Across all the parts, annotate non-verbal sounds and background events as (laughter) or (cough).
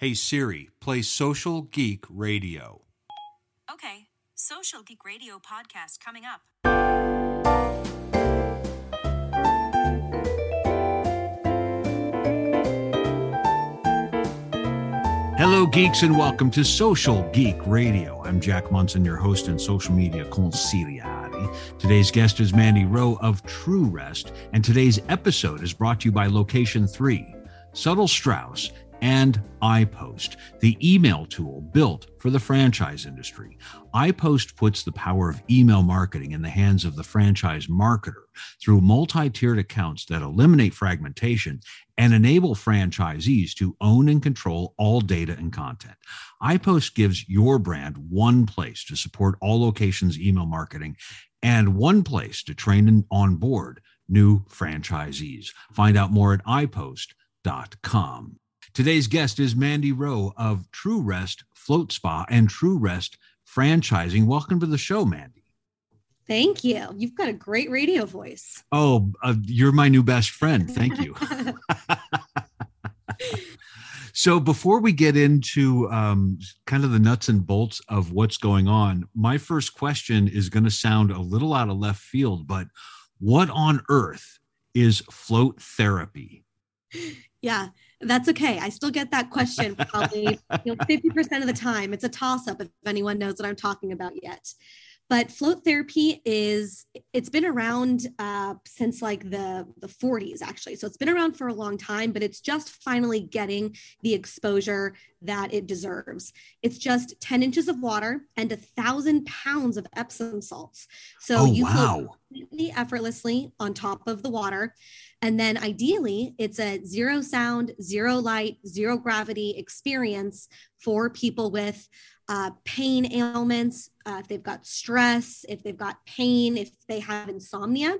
Hey Siri, play Social Geek Radio. Okay, Social Geek Radio podcast coming up. Hello, geeks, and welcome to Social Geek Radio. I'm Jack Monson, your host and social media consigliere. Today's guest is Mandy Rowe of True Rest, and today's episode is brought to you by Location 3, Suttle-Straus, and iPost, the email tool built for the franchise industry. iPost puts the power of email marketing in the hands of the franchise marketer through multi tiered accounts that eliminate fragmentation and enable franchisees to own and control all data and content. iPost gives your brand one place to support all locations' email marketing and one place to train and onboard new franchisees. Find out more at iPost.com. Today's guest is Mandy Rowe of True Rest Float Spa and True Rest Franchising. Welcome to the show, Mandy. Thank you. You've got a great radio voice. Oh, uh, you're my new best friend. Thank you. (laughs) so, before we get into um, kind of the nuts and bolts of what's going on, my first question is going to sound a little out of left field, but what on earth is float therapy? Yeah, that's okay. I still get that question probably you know, (laughs) 50% of the time. It's a toss up if anyone knows what I'm talking about yet. But float therapy is it's been around uh, since like the the 40s actually. So it's been around for a long time, but it's just finally getting the exposure that it deserves. It's just 10 inches of water and a thousand pounds of Epsom salts. So oh, you wow. float effortlessly on top of the water. And then ideally, it's a zero sound, zero light, zero gravity experience for people with uh, pain ailments, uh, if they've got stress, if they've got pain, if they have insomnia.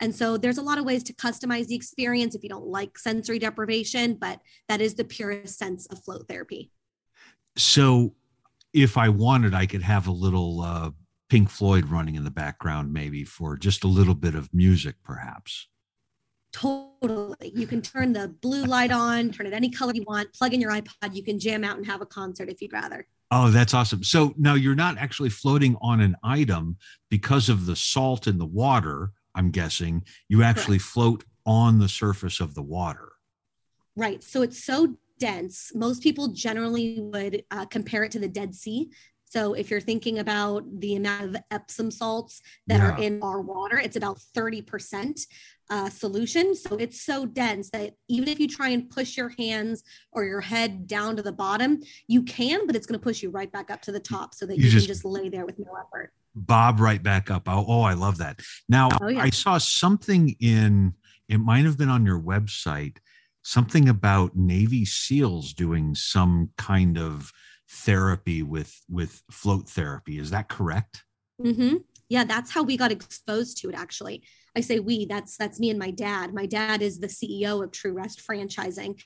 And so there's a lot of ways to customize the experience if you don't like sensory deprivation, but that is the purest sense of float therapy. So if I wanted, I could have a little uh, Pink Floyd running in the background, maybe for just a little bit of music, perhaps. Totally. You can turn the blue light on, turn it any color you want, plug in your iPod. You can jam out and have a concert if you'd rather. Oh, that's awesome. So now you're not actually floating on an item because of the salt in the water, I'm guessing. You actually Correct. float on the surface of the water. Right. So it's so dense. Most people generally would uh, compare it to the Dead Sea. So if you're thinking about the amount of Epsom salts that yeah. are in our water, it's about 30% uh, solution. So it's so dense that even if you try and push your hands or your head down to the bottom, you can, but it's going to push you right back up to the top so that you, you just, can just lay there with no effort. Bob right back up. Oh, oh I love that. Now, oh, yeah. I saw something in, it might have been on your website, something about Navy SEALs doing some kind of therapy with with float therapy is that correct mm-hmm. yeah that's how we got exposed to it actually i say we that's that's me and my dad my dad is the ceo of true rest franchising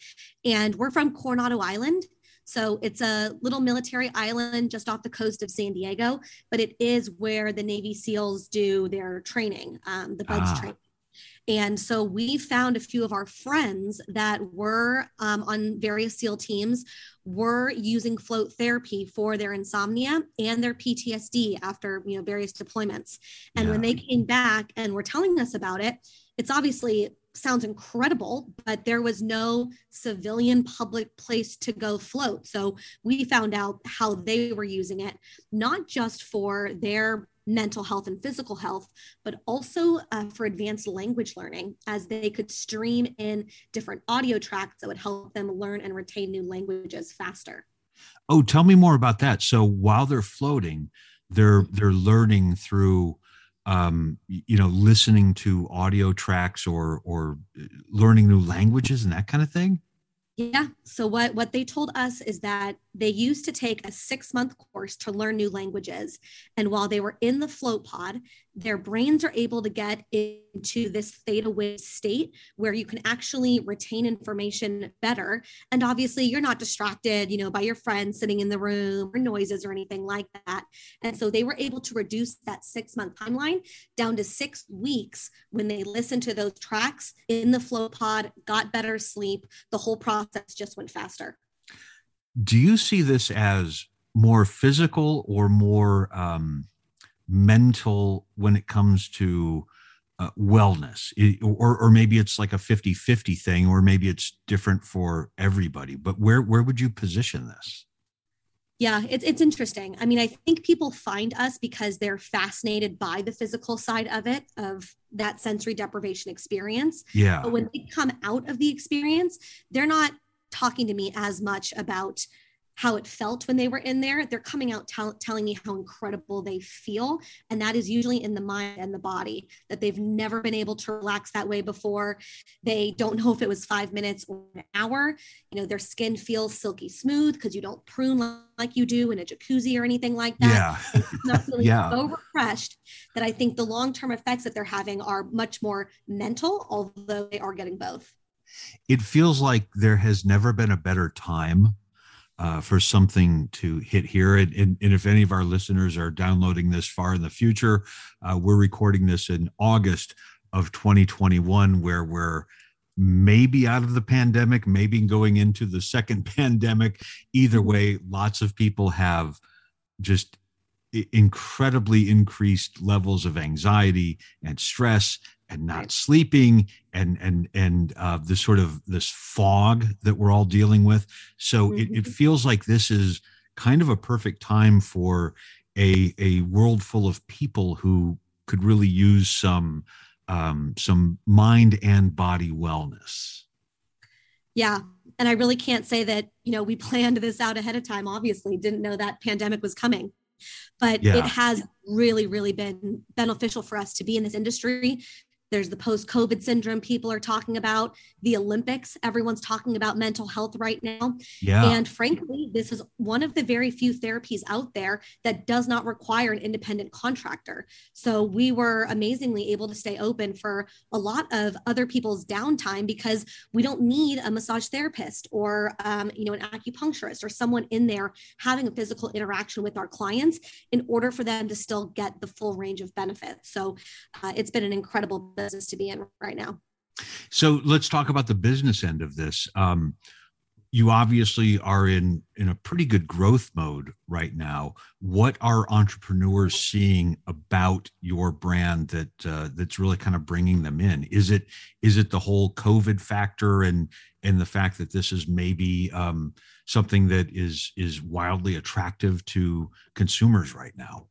and we're from coronado island so it's a little military island just off the coast of San Diego, but it is where the Navy SEALs do their training, um, the BUD/S ah. training. And so we found a few of our friends that were um, on various SEAL teams were using float therapy for their insomnia and their PTSD after you know various deployments. And yeah. when they came back and were telling us about it, it's obviously sounds incredible, but there was no civilian public place to go float. So we found out how they were using it, not just for their mental health and physical health, but also uh, for advanced language learning, as they could stream in different audio tracks that would help them learn and retain new languages faster. Oh, tell me more about that. So while they're floating, they're they're learning through um, you know listening to audio tracks or or uh, learning new languages and that kind of thing yeah. So what what they told us is that they used to take a 6-month course to learn new languages and while they were in the float pod, their brains are able to get into this theta wave state where you can actually retain information better and obviously you're not distracted, you know, by your friends sitting in the room or noises or anything like that. And so they were able to reduce that 6-month timeline down to 6 weeks when they listened to those tracks in the float pod, got better sleep, the whole process just went faster. Do you see this as more physical or more um, mental when it comes to uh, wellness it, or, or maybe it's like a 50 50 thing or maybe it's different for everybody but where where would you position this yeah, it's it's interesting. I mean, I think people find us because they're fascinated by the physical side of it, of that sensory deprivation experience. Yeah. But when they come out of the experience, they're not talking to me as much about how it felt when they were in there. They're coming out tell, telling me how incredible they feel. And that is usually in the mind and the body, that they've never been able to relax that way before. They don't know if it was five minutes or an hour. You know, their skin feels silky smooth because you don't prune like you do in a jacuzzi or anything like that. Yeah. not feeling (laughs) yeah. so refreshed that I think the long term effects that they're having are much more mental, although they are getting both. It feels like there has never been a better time uh, for something to hit here. And, and, and, if any of our listeners are downloading this far in the future, uh, we're recording this in August of 2021, where we're maybe out of the pandemic, maybe going into the second (laughs) pandemic. Either way, lots of people have just incredibly increased levels of anxiety and stress and not right. sleeping and and and uh, this sort of this fog that we're all dealing with so mm-hmm. it, it feels like this is kind of a perfect time for a a world full of people who could really use some um, some mind and body wellness yeah and i really can't say that you know we (laughs) planned this out ahead of time obviously didn't know that pandemic was coming but yeah. it has really really been beneficial for us to be in this industry there's the post COVID syndrome people are talking about, the Olympics. Everyone's talking about mental health right now. Yeah. And frankly, this is one of the very few therapies out there that does not require an independent contractor. So we were amazingly able to stay open for a lot of other people's downtime because we don't need a massage therapist or, um, you know, an acupuncturist or someone in there having a physical interaction with our clients in order for them to still get the full range of benefits. So uh, it's been an incredible business to be in right now. So let's talk about the business end of this. Um, you obviously are in in a pretty good growth mode right now. What are entrepreneurs seeing about your brand that uh, that's really kind of bringing them in? Is it is it the whole COVID factor and and the fact that this is maybe um, something that is is wildly attractive to consumers right now?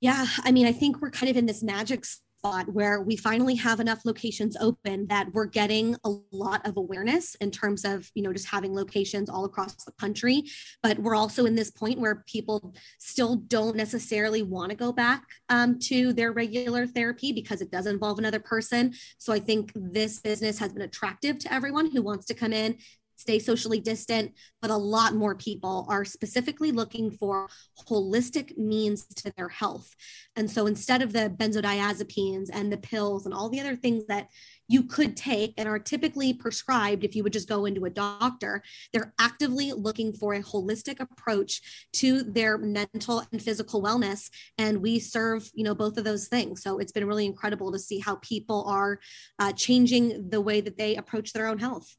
Yeah, I mean, I think we're kind of in this magic spot where we finally have enough locations open that we're getting a lot of awareness in terms of you know just having locations all across the country. But we're also in this point where people still don't necessarily want to go back um, to their regular therapy because it does involve another person. So i think this business has been attractive to everyone who wants to come in stay socially distant, but a lot more people are specifically looking for holistic means to their health. And so instead of the benzodiazepines and the pills and all the other things that you could take and are typically prescribed if you would just go into a doctor, they're actively looking for a holistic approach to their mental and physical wellness. And we serve, you know, both of those things. So it's been really incredible to see how people are uh, changing the way that they approach their own health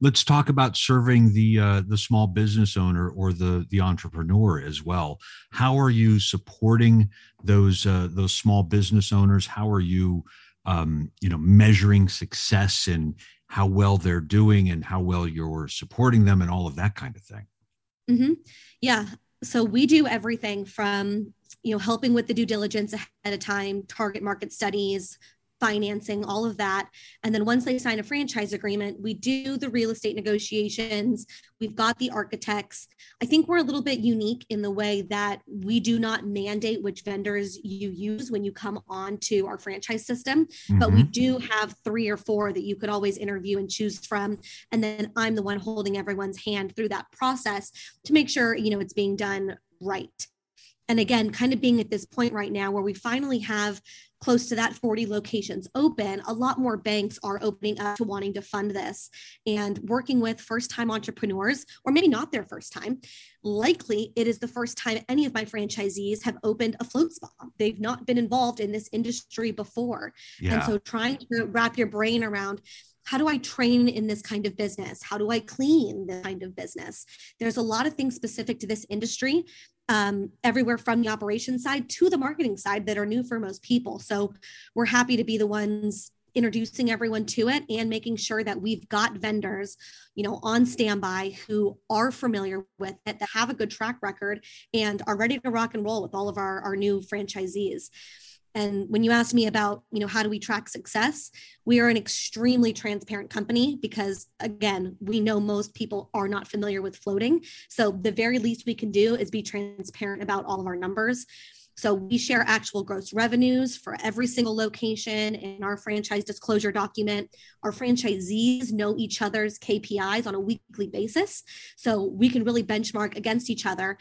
let's talk about serving the uh, the small business owner or the the entrepreneur as well. How are you supporting those uh, those small business owners? How are you um, you know measuring success and how well they're doing and how well you're supporting them and all of that kind of thing? Mm-hmm. Yeah. So we do everything from you know helping with the due diligence ahead of time, target market studies, financing, all of that. And then once they sign a franchise agreement, we do the real estate negotiations. We've got the architects. I think we're a little bit unique in the way that we do not mandate which vendors you use when you come on to our franchise system, mm-hmm. but we mm-hmm. do have three or four that you could always interview and choose from. And then I'm the one holding everyone's hand through that process to make sure, you know, it's being done right. And again, kind of being at this point right now where we finally have close to that 40 locations open, a lot more banks are opening up to wanting to fund this and working with first time entrepreneurs, or maybe not their first time. Likely, it is the first time any of my franchisees have opened a float spa. They've not been involved in this industry before. Yeah. And so, trying to wrap your brain around how do I train in this kind of business? How do I clean this kind of business? There's a lot of things specific to this industry, um, everywhere from the operations side to the marketing side that are new for most people. So we're happy to be the ones introducing everyone to it and making sure that we've got vendors you know on standby who are familiar with it that have a good track record and are ready to rock and roll with all of our, our new franchisees and when you ask me about you know how do we track success we are an extremely transparent company because again we know most people are not familiar with floating so the very least we can do is be transparent about all of our numbers so we share actual gross revenues for every single location in our franchise disclosure document. Our franchisees know each other's KPIs on a weekly basis. So we can really benchmark against each other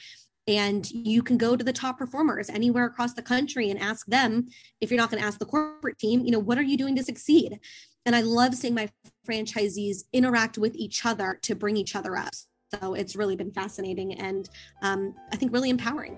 and you can go to the top performers anywhere across the country and ask them if you're not going to ask the corporate team you know what are you doing to succeed? And i love seeing my franchisees interact with each other to bring each other up. So it's really been fascinating and um, i think really empowering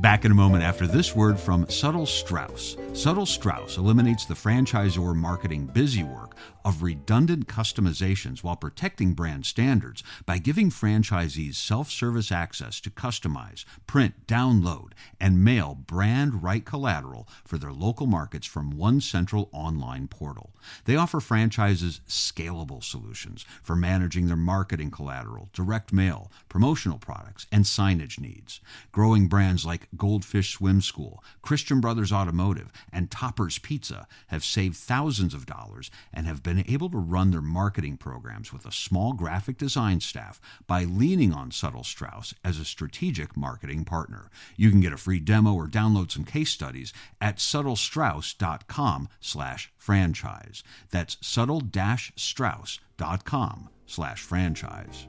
Back in a moment after this word from Suttle-Straus. Subtle Strauss eliminates the franchisor marketing busywork of redundant customizations while protecting brand standards by giving franchisees self service access to customize, print, download, and mail brand right collateral for their local markets from one central online portal. They offer franchises scalable solutions for managing their marketing collateral, direct mail, promotional products, and signage needs. Growing brands like Goldfish Swim School, Christian Brothers Automotive, and Topper's Pizza have saved thousands of dollars and have been able to run their marketing programs with a small graphic design staff by leaning on Suttle-Straus as a strategic marketing partner. You can get a free demo or download some case studies at suttlestraus.com slash franchise. That's suttle-straus.com slash franchise.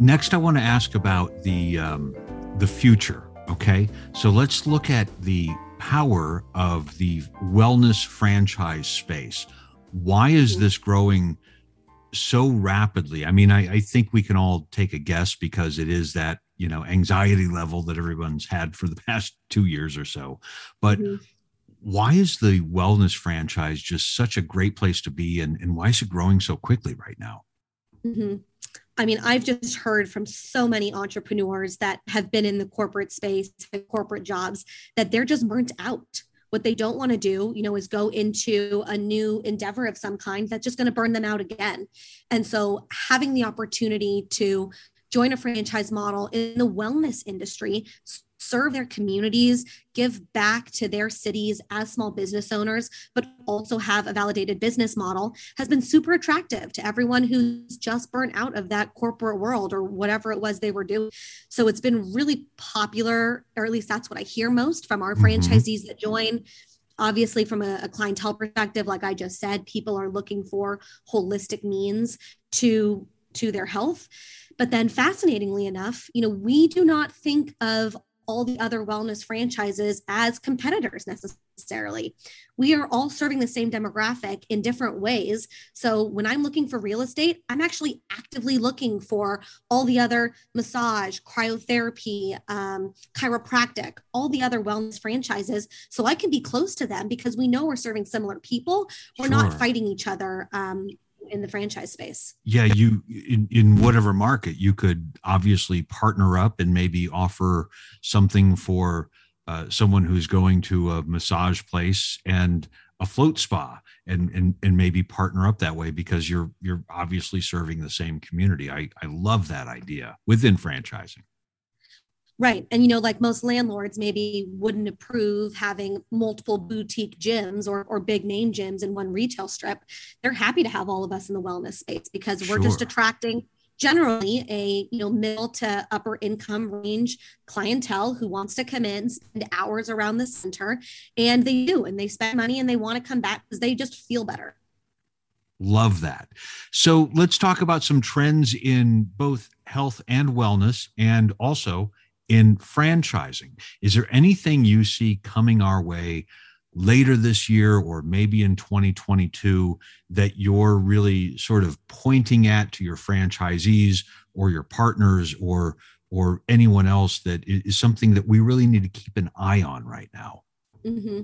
Next, I want to ask about the um, the future. Okay, so let's look at the power of the wellness franchise space. Why is this growing so rapidly? I mean, I, I think we can all take a guess because it is that you know anxiety level that everyone's had for the (laughs) past two years or so. But mm-hmm. why is the wellness franchise just such a great place to be, and, and why is it growing so quickly right now? Mm-hmm. I mean, I've just heard from so many entrepreneurs that have been in the corporate space, corporate jobs, that they're just burnt out. What they don't want to do, you know, is go into a new endeavor of some kind that's just going to burn them out again. And so having the opportunity to join a franchise model in the wellness industry serve their communities, give back to their cities as small business owners, but also have a validated business model has been super attractive to everyone who's just burnt out of that corporate world or whatever it was they were doing. So it's been really popular, or at least that's what I hear most from our mm-hmm. franchisees that join obviously from a, a, clientele perspective like i just said people are looking for holistic means to to their health but then fascinatingly enough you know we do not think of all the other wellness franchises as competitors necessarily. We are all serving the same demographic in different ways. So when I'm looking for real estate, I'm actually actively looking for all the other massage, cryotherapy, um, chiropractic, all the other wellness franchises. So I can be close to them because we know we're serving similar people. We're sure. not fighting each other. Um, in the franchise space. Yeah, you in, in whatever market you could obviously partner up and maybe offer something for uh, someone who's going to a massage place and a float spa and, and and maybe partner up that way because you're you're obviously serving the same community. I I love that idea within franchising. Right. And, you know, like most landlords maybe wouldn't approve having multiple boutique gyms or, or big name gyms in one retail strip. They're happy to have all of us in the wellness space because we're just attracting generally a you know middle to upper income range clientele who wants to come in spend hours around the center and they do and they spend money and they want to come back because they just feel better love that so let's talk about some trends in both health and wellness and also in franchising. Is there anything you see coming our way later this year or maybe in 2022 that you're really sort of pointing at to your franchisees or your partners or or anyone else that is something that we really need to keep an eye on right now mm-hmm.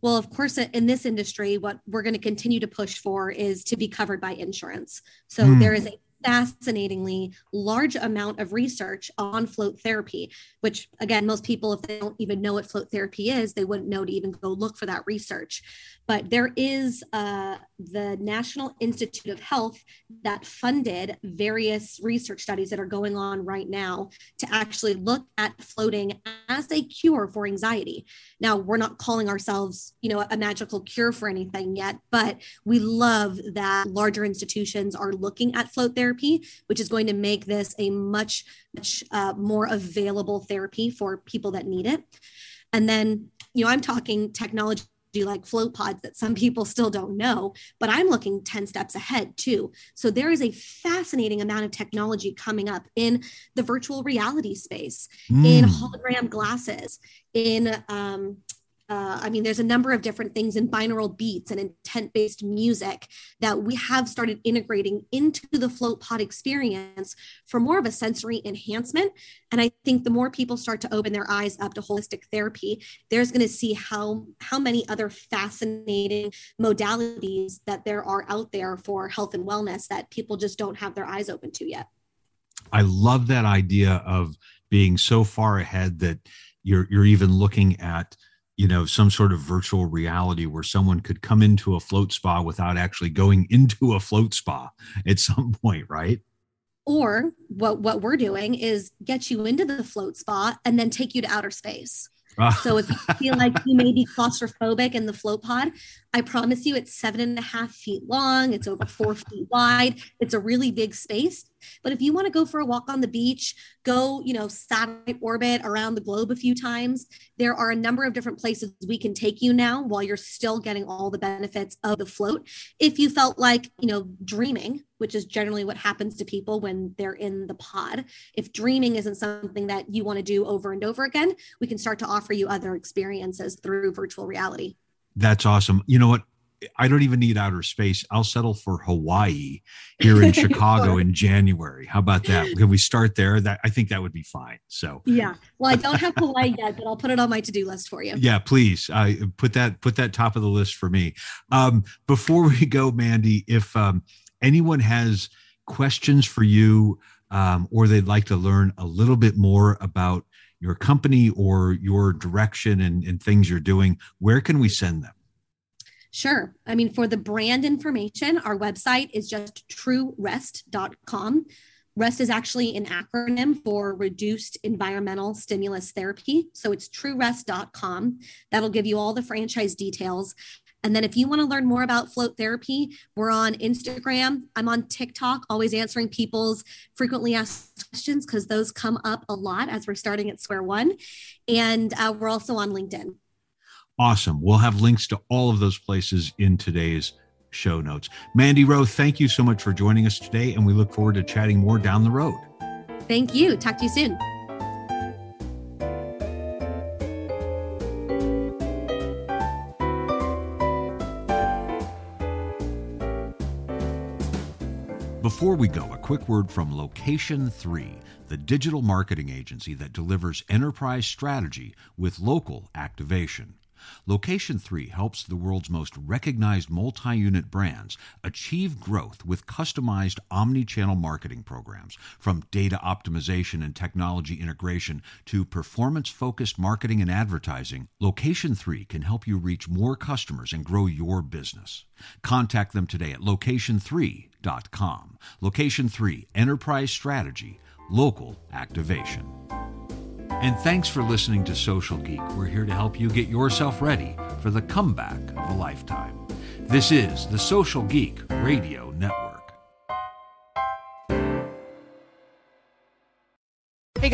well of course in this industry what we're going to continue to push for is to be covered by insurance so mm. there is a fascinatingly large amount of research on float therapy, which again, most people, if they don't even know what float therapy is, they wouldn't know to even go look for that research. But there is uh, the National Institute of Health that funded various research studies that are going on right now to actually look at floating as a cure for anxiety. Now, we're not calling ourselves, you know, a magical cure for anything yet, but we love that larger institutions are looking at float therapy, which is going to make this a much, much uh, more available therapy for people that need it. And then, you know, I'm talking technology like float pods that some (laughs) people still don't know, but I'm looking 10 steps ahead too. So there is a fascinating amount of technology coming up in the virtual reality space, mm. in hologram glasses, in um, uh, I mean, there's a number of different things in binaural beats and intent based music that we have started integrating into the float pod experience for more of a sensory enhancement. And I think the more people start to open their eyes up to holistic therapy, there's going to see how, how many other fascinating modalities that there are out there for health and wellness that people just don't have their eyes open to yet. I love that idea of being so far ahead that you're, you're even looking at you know some sort of virtual reality where someone could come into a float spa without actually going (laughs) into a float spa at some point right? Or what what we're doing is get you into the float spa and then take you to outer space. Ah. So if you feel like you may be claustrophobic in the float pod, I promise you it's seven and a half feet long. It's over four feet wide. It's a really big space. But if you want to go for a walk on the beach, go, you know, satellite orbit around the globe a few times, there are a number of different places we can take you now while you're still getting all the benefits of the float. If you felt like, you know, dreaming, which is generally what happens to people when they're in the pod, if dreaming isn't something that you want to do over and over again, we can start to offer you other experiences through virtual reality. That's awesome. You know what? I don't even need outer space. I'll settle for Hawaii here in (laughs) Chicago in January. How about that? Can we start there? That I think that would be fine. So yeah. Well, I don't have (laughs) Hawaii yet, but I'll put it on my to-do list for you. Yeah, please. I uh, put that put that top of the list for me. Um, before we go, Mandy, if um, anyone has questions for you um, or they'd like to learn a little bit more about your company or your direction and, and things you're doing, where can we send them? Sure. I mean, for the brand information, our website is just truerest.com. REST is actually an acronym for Reduced Environmental Stimulus Therapy. So it's truerest.com. That'll give you all the franchise details. And then if you want to learn more about float therapy, we're on Instagram. I'm on TikTok, always answering people's frequently asked questions because those come up a lot as we're starting at square one. And uh, we're also on LinkedIn. Awesome. We'll have links to all of those places in today's show notes. Mandy Rowe, thank you so much for joining us today, and we look forward to chatting more down the road. Thank you. Talk to you soon. Before we go, a quick word from Location 3, the digital marketing agency that delivers enterprise strategy with local activation. Location 3 helps the world's most recognized multi unit brands achieve growth with customized omni channel marketing programs. From data optimization and technology integration to performance focused marketing and advertising, Location 3 can help you reach more customers and grow your business. Contact them today at location3.com. Location 3 Enterprise Strategy, Local Activation. And thanks for listening to Social Geek. We're here to help you get yourself ready for the comeback of a lifetime. This is the Social Geek Radio Network.